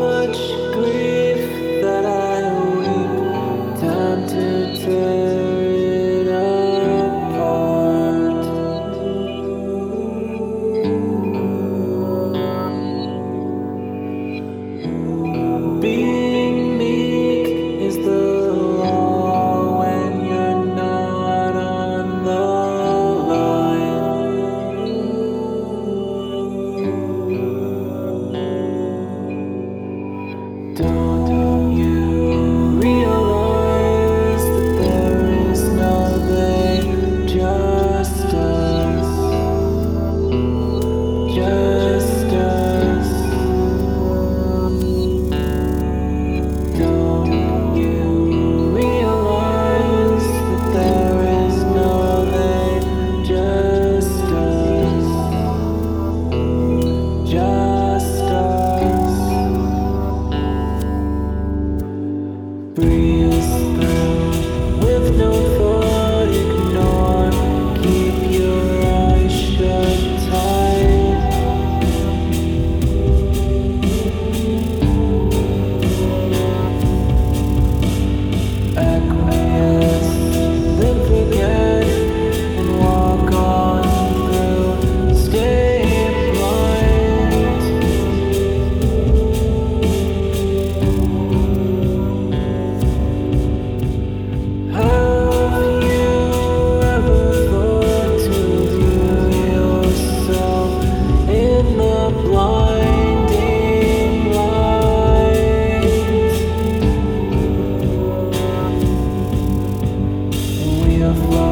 much. of love.